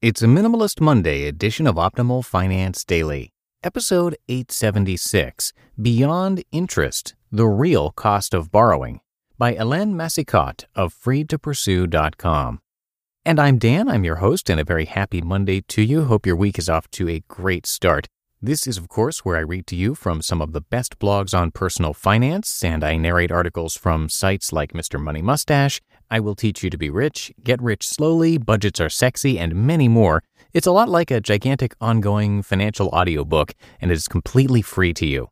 It's a Minimalist Monday edition of Optimal Finance Daily, episode 876 Beyond Interest The Real Cost of Borrowing by Hélène Massicotte of freetopursue.com. And I'm Dan, I'm your host, and a very happy Monday to you. Hope your week is off to a great start. This is, of course, where I read to you from some of the best blogs on personal finance, and I narrate articles from sites like Mr. Money Mustache, I Will Teach You to Be Rich, Get Rich Slowly, Budgets Are Sexy, and many more. It's a lot like a gigantic ongoing financial audiobook, and it is completely free to you.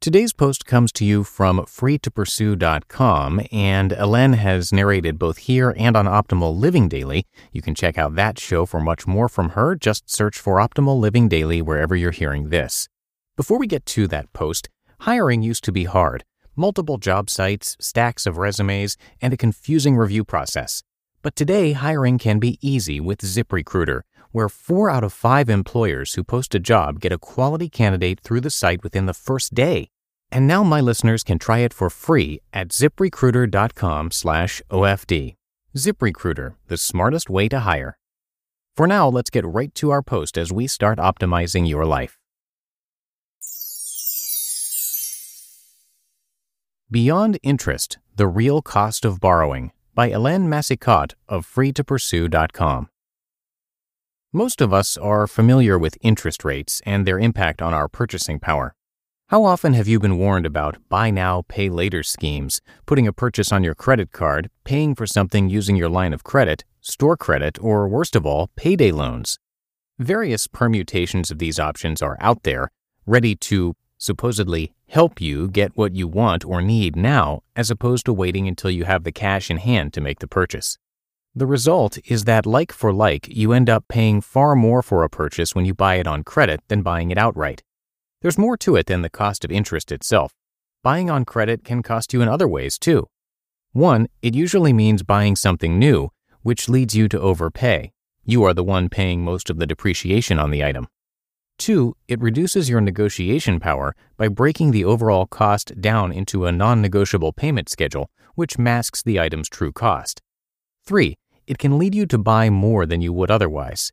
Today's post comes to you from freetopursue.com, and Hélène has narrated both here and on Optimal Living Daily. You can check out that show for much more from her. Just search for Optimal Living Daily wherever you're hearing this. Before we get to that post, hiring used to be hard multiple job sites, stacks of resumes, and a confusing review process. But today, hiring can be easy with ZipRecruiter, where four out of five employers who post a job get a quality candidate through the site within the first day. And now my listeners can try it for free at ziprecruiter.com/ofd. ZipRecruiter, the smartest way to hire. For now, let's get right to our post as we start optimizing your life. Beyond Interest: The Real Cost of Borrowing by Hélène Massicotte of freetopursue.com. Most of us are familiar with interest rates and their impact on our purchasing power. How often have you been warned about buy now, pay later schemes, putting a purchase on your credit card, paying for something using your line of credit, store credit, or worst of all, payday loans? Various permutations of these options are out there, ready to supposedly help you get what you want or need now, as opposed to waiting until you have the cash in hand to make the purchase. The result is that, like for like, you end up paying far more for a purchase when you buy it on credit than buying it outright. There's more to it than the cost of interest itself. Buying on credit can cost you in other ways, too. One, it usually means buying something new, which leads you to overpay. You are the one paying most of the depreciation on the item. Two, it reduces your negotiation power by breaking the overall cost down into a non negotiable payment schedule, which masks the item's true cost. Three, it can lead you to buy more than you would otherwise.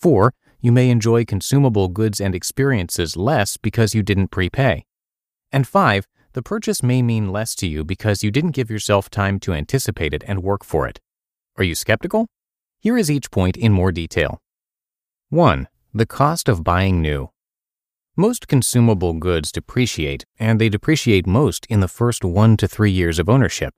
4. You may enjoy consumable goods and experiences less because you didn't prepay. And 5. The purchase may mean less to you because you didn't give yourself time to anticipate it and work for it. Are you skeptical? Here is each point in more detail. 1. The cost of buying new. Most consumable goods depreciate, and they depreciate most in the first one to three years of ownership.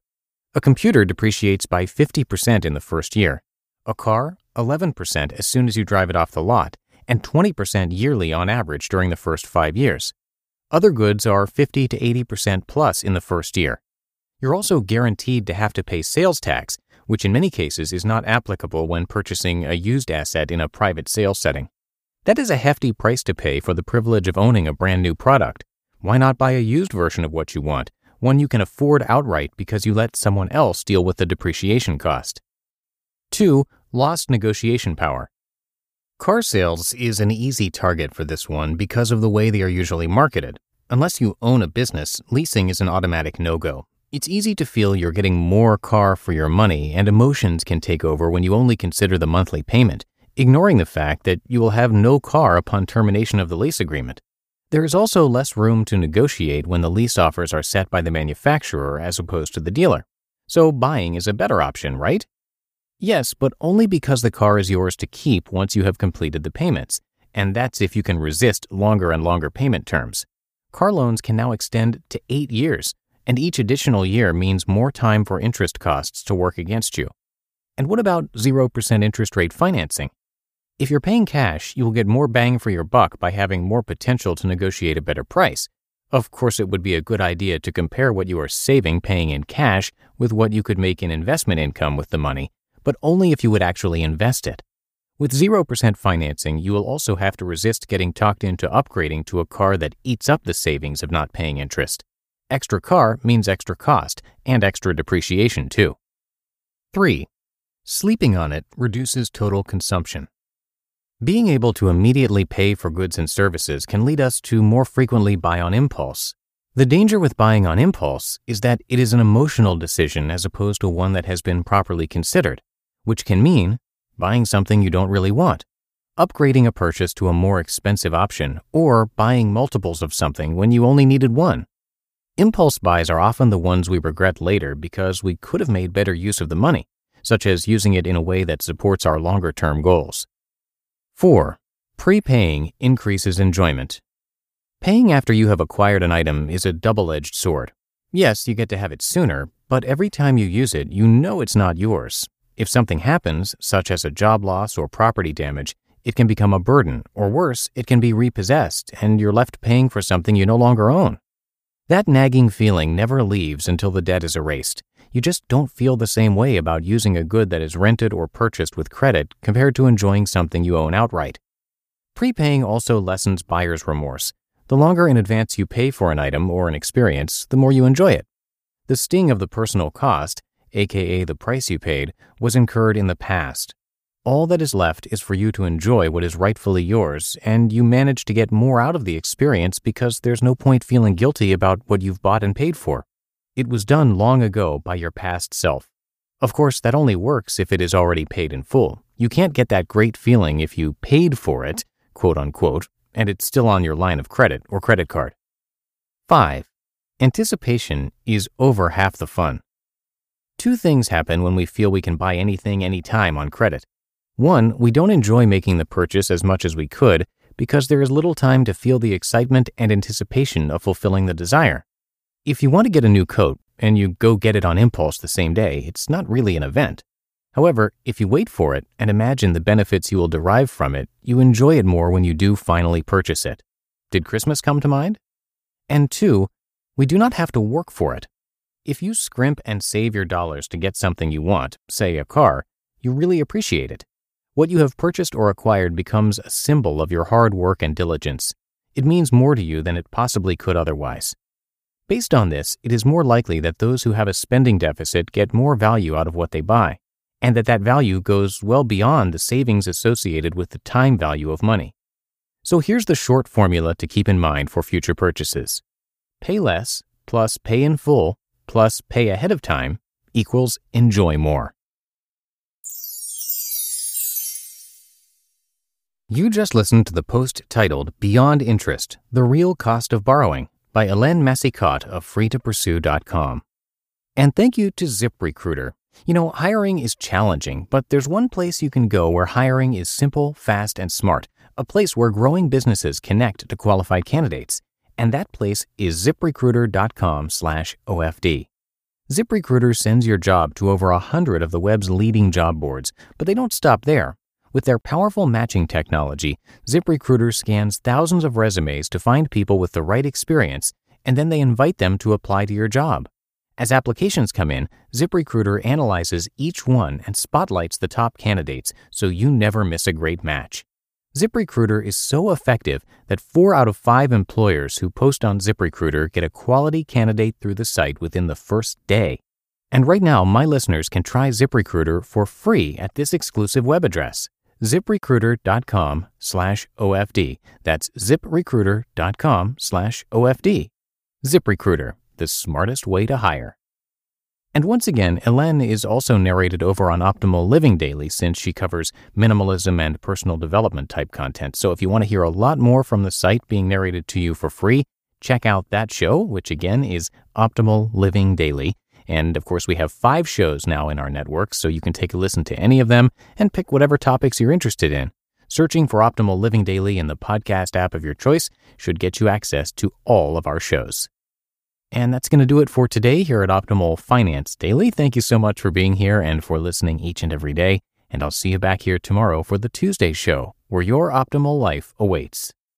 A computer depreciates by 50% in the first year, a car, 11% as soon as you drive it off the lot, and 20% yearly on average during the first five years. Other goods are 50 to 80% plus in the first year. You're also guaranteed to have to pay sales tax, which in many cases is not applicable when purchasing a used asset in a private sale setting. That is a hefty price to pay for the privilege of owning a brand new product. Why not buy a used version of what you want one you can afford outright because you let someone else deal with the depreciation cost. 2. Lost negotiation power. Car sales is an easy target for this one because of the way they are usually marketed. Unless you own a business, leasing is an automatic no go. It's easy to feel you're getting more car for your money, and emotions can take over when you only consider the monthly payment, ignoring the fact that you will have no car upon termination of the lease agreement. There is also less room to negotiate when the lease offers are set by the manufacturer as opposed to the dealer. So buying is a better option, right? Yes, but only because the car is yours to keep once you have completed the payments, and that's if you can resist longer and longer payment terms. Car loans can now extend to eight years, and each additional year means more time for interest costs to work against you. And what about 0% interest rate financing? If you're paying cash, you will get more bang for your buck by having more potential to negotiate a better price. Of course, it would be a good idea to compare what you are saving paying in cash with what you could make in investment income with the money, but only if you would actually invest it. With 0% financing, you will also have to resist getting talked into upgrading to a car that eats up the savings of not paying interest. Extra car means extra cost and extra depreciation, too. 3. Sleeping on it reduces total consumption. Being able to immediately pay for goods and services can lead us to more frequently buy on impulse. The danger with buying on impulse is that it is an emotional decision as opposed to one that has been properly considered, which can mean buying something you don't really want upgrading a purchase to a more expensive option, or buying multiples of something when you only needed one. Impulse buys are often the ones we regret later because we could have made better use of the money, such as using it in a way that supports our longer term goals. 4. Prepaying increases enjoyment. Paying after you have acquired an item is a double edged sword. Yes, you get to have it sooner, but every time you use it, you know it's not yours. If something happens, such as a job loss or property damage, it can become a burden, or worse, it can be repossessed, and you're left paying for something you no longer own. That nagging feeling never leaves until the debt is erased. You just don't feel the same way about using a good that is rented or purchased with credit compared to enjoying something you own outright. Prepaying also lessens buyer's remorse. The longer in advance you pay for an item or an experience, the more you enjoy it. The sting of the personal cost, aka the price you paid, was incurred in the past. All that is left is for you to enjoy what is rightfully yours, and you manage to get more out of the experience because there's no point feeling guilty about what you've bought and paid for. It was done long ago by your past self. Of course, that only works if it is already paid in full. You can't get that great feeling if you paid for it, quote unquote, and it's still on your line of credit or credit card. 5. Anticipation is over half the fun. Two things happen when we feel we can buy anything anytime on credit. One, we don't enjoy making the purchase as much as we could because there is little time to feel the excitement and anticipation of fulfilling the desire. If you want to get a new coat and you go get it on impulse the same day, it's not really an event. However, if you wait for it and imagine the benefits you will derive from it, you enjoy it more when you do finally purchase it. Did Christmas come to mind? And two, we do not have to work for it. If you scrimp and save your dollars to get something you want, say a car, you really appreciate it. What you have purchased or acquired becomes a symbol of your hard work and diligence. It means more to you than it possibly could otherwise. Based on this, it is more likely that those who have a spending deficit get more value out of what they buy, and that that value goes well beyond the savings associated with the time value of money. So here's the short formula to keep in mind for future purchases. Pay less plus pay in full plus pay ahead of time equals enjoy more. You just listened to the post titled Beyond Interest The Real Cost of Borrowing by Hélène Massicotte of freetopursue.com. And thank you to ZipRecruiter. You know, hiring is challenging, but there's one place you can go where hiring is simple, fast, and smart, a place where growing businesses connect to qualified candidates. And that place is ziprecruiter.com/OFD. ZipRecruiter sends your job to over a hundred of the web's leading job boards, but they don't stop there. With their powerful matching technology, ZipRecruiter scans thousands of resumes to find people with the right experience, and then they invite them to apply to your job. As applications come in, ZipRecruiter analyzes each one and spotlights the top candidates so you never miss a great match. ZipRecruiter is so effective that four out of five employers who post on ZipRecruiter get a quality candidate through the site within the first day. And right now, my listeners can try ZipRecruiter for free at this exclusive web address ziprecruiter.com slash OFD. That's ziprecruiter.com slash OFD. ZipRecruiter, the smartest way to hire. And once again, Hélène is also narrated over on Optimal Living Daily since she covers minimalism and personal development type content. So if you want to hear a lot more from the site being narrated to you for free, check out that show, which again is Optimal Living Daily. And of course, we have five shows now in our network, so you can take a listen to any of them and pick whatever topics you're interested in. Searching for Optimal Living Daily in the podcast app of your choice should get you access to all of our shows. And that's going to do it for today here at Optimal Finance Daily. Thank you so much for being here and for listening each and every day. And I'll see you back here tomorrow for the Tuesday show, where your optimal life awaits.